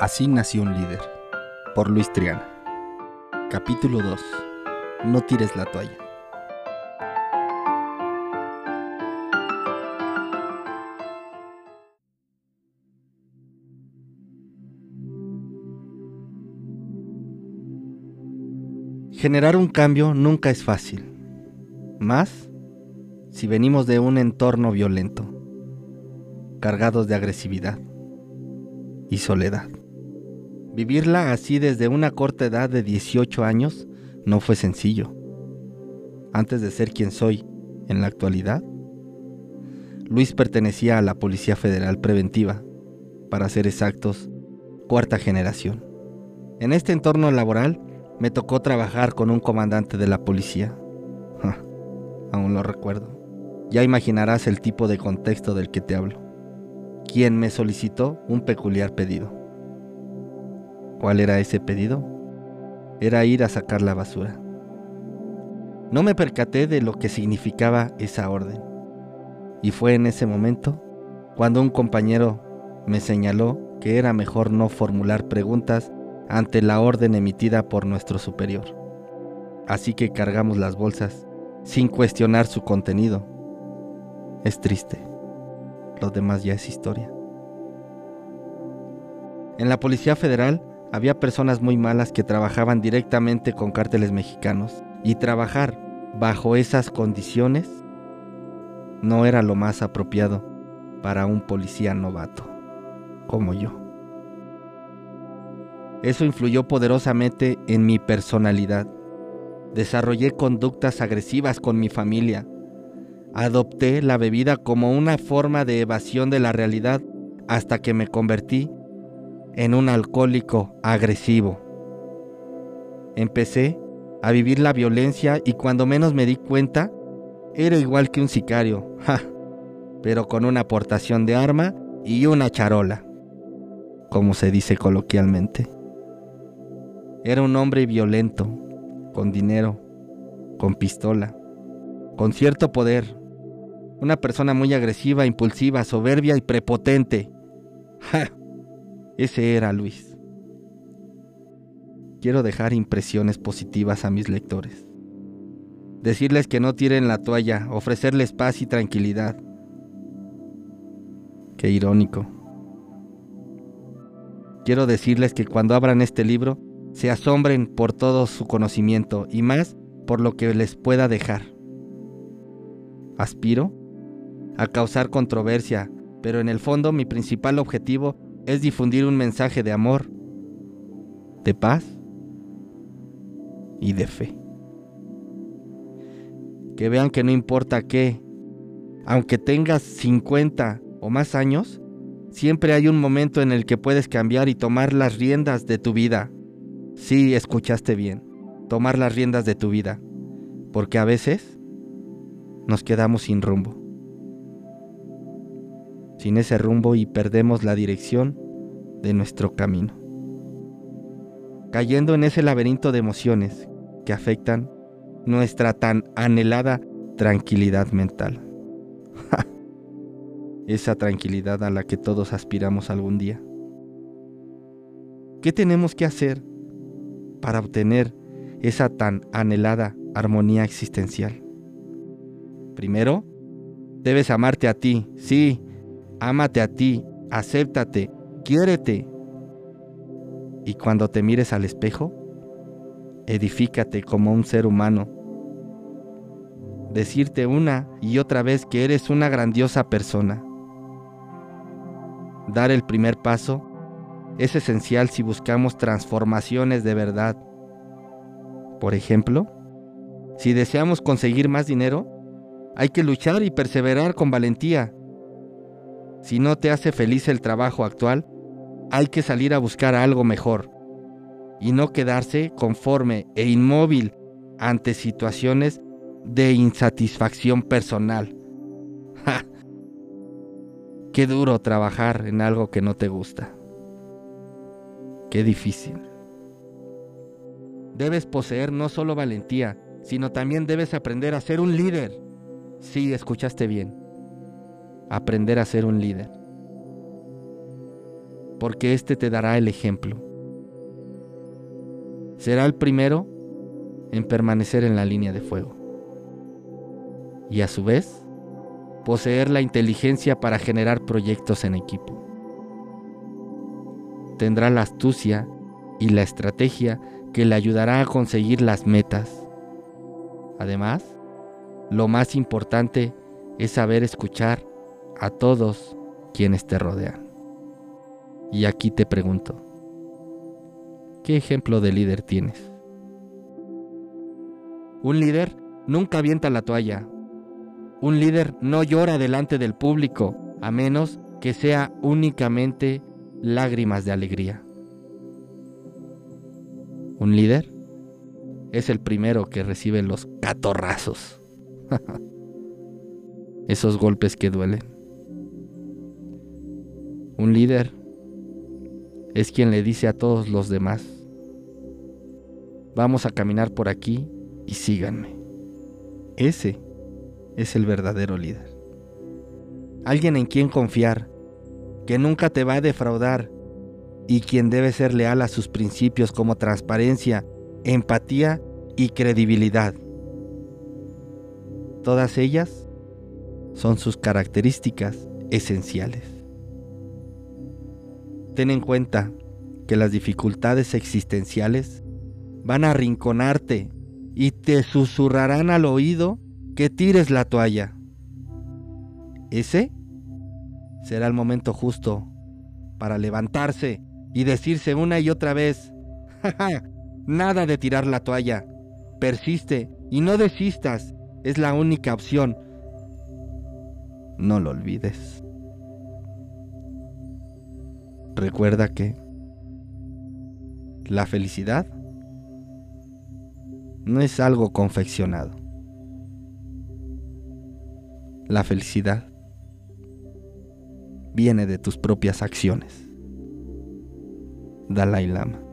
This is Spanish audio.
Así nació un líder, por Luis Triana. Capítulo 2. No tires la toalla. Generar un cambio nunca es fácil, más si venimos de un entorno violento, cargados de agresividad y soledad. Vivirla así desde una corta edad de 18 años no fue sencillo. Antes de ser quien soy en la actualidad, Luis pertenecía a la Policía Federal Preventiva, para ser exactos, cuarta generación. En este entorno laboral me tocó trabajar con un comandante de la policía. aún lo recuerdo. Ya imaginarás el tipo de contexto del que te hablo. Quien me solicitó un peculiar pedido. ¿Cuál era ese pedido? Era ir a sacar la basura. No me percaté de lo que significaba esa orden. Y fue en ese momento cuando un compañero me señaló que era mejor no formular preguntas ante la orden emitida por nuestro superior. Así que cargamos las bolsas sin cuestionar su contenido. Es triste. Lo demás ya es historia. En la Policía Federal había personas muy malas que trabajaban directamente con cárteles mexicanos y trabajar bajo esas condiciones no era lo más apropiado para un policía novato como yo. Eso influyó poderosamente en mi personalidad. Desarrollé conductas agresivas con mi familia. Adopté la bebida como una forma de evasión de la realidad hasta que me convertí en un alcohólico agresivo. Empecé a vivir la violencia y cuando menos me di cuenta, era igual que un sicario, pero con una aportación de arma y una charola, como se dice coloquialmente. Era un hombre violento, con dinero, con pistola, con cierto poder. Una persona muy agresiva, impulsiva, soberbia y prepotente. Ese era Luis. Quiero dejar impresiones positivas a mis lectores. Decirles que no tiren la toalla, ofrecerles paz y tranquilidad. Qué irónico. Quiero decirles que cuando abran este libro, se asombren por todo su conocimiento y más por lo que les pueda dejar. Aspiro a causar controversia, pero en el fondo mi principal objetivo es difundir un mensaje de amor, de paz y de fe. Que vean que no importa qué, aunque tengas 50 o más años, siempre hay un momento en el que puedes cambiar y tomar las riendas de tu vida. Sí, escuchaste bien, tomar las riendas de tu vida, porque a veces nos quedamos sin rumbo. Sin ese rumbo y perdemos la dirección de nuestro camino. Cayendo en ese laberinto de emociones que afectan nuestra tan anhelada tranquilidad mental. Esa tranquilidad a la que todos aspiramos algún día. ¿Qué tenemos que hacer para obtener esa tan anhelada armonía existencial? Primero, debes amarte a ti, sí, ámate a ti, acéptate, quiérete. Y cuando te mires al espejo, edifícate como un ser humano. Decirte una y otra vez que eres una grandiosa persona. Dar el primer paso es esencial si buscamos transformaciones de verdad. Por ejemplo, si deseamos conseguir más dinero, hay que luchar y perseverar con valentía. Si no te hace feliz el trabajo actual, hay que salir a buscar algo mejor y no quedarse conforme e inmóvil ante situaciones de insatisfacción personal. Qué duro trabajar en algo que no te gusta. Qué difícil. Debes poseer no solo valentía, sino también debes aprender a ser un líder. Sí, escuchaste bien. Aprender a ser un líder. porque éste te dará el ejemplo. Será el primero en permanecer en la línea de fuego. Y a su vez, poseer la inteligencia para generar proyectos en equipo. Tendrá la astucia y la estrategia que le ayudará a conseguir las metas. Además, lo más importante es saber escuchar a todos quienes te rodean. Y aquí te pregunto, ¿qué ejemplo de líder tienes? Un líder nunca avienta la toalla. Un líder no llora delante del público, a menos que sea únicamente lágrimas de alegría. Un líder es el primero que recibe los catorrazos. Esos golpes que duelen. Un líder es quien le dice a todos los demás, vamos a caminar por aquí y síganme. Ese es el verdadero líder. Alguien en quien confiar, que nunca te va a defraudar y quien debe ser leal a sus principios como transparencia, empatía y credibilidad. Todas ellas son sus características esenciales. Ten en cuenta que las dificultades existenciales van a arrinconarte y te susurrarán al oído que tires la toalla. Ese será el momento justo para levantarse y decirse una y otra vez, nada de tirar la toalla, persiste y no desistas, es la única opción. No lo olvides. Recuerda que la felicidad no es algo confeccionado. La felicidad viene de tus propias acciones. Dalai Lama.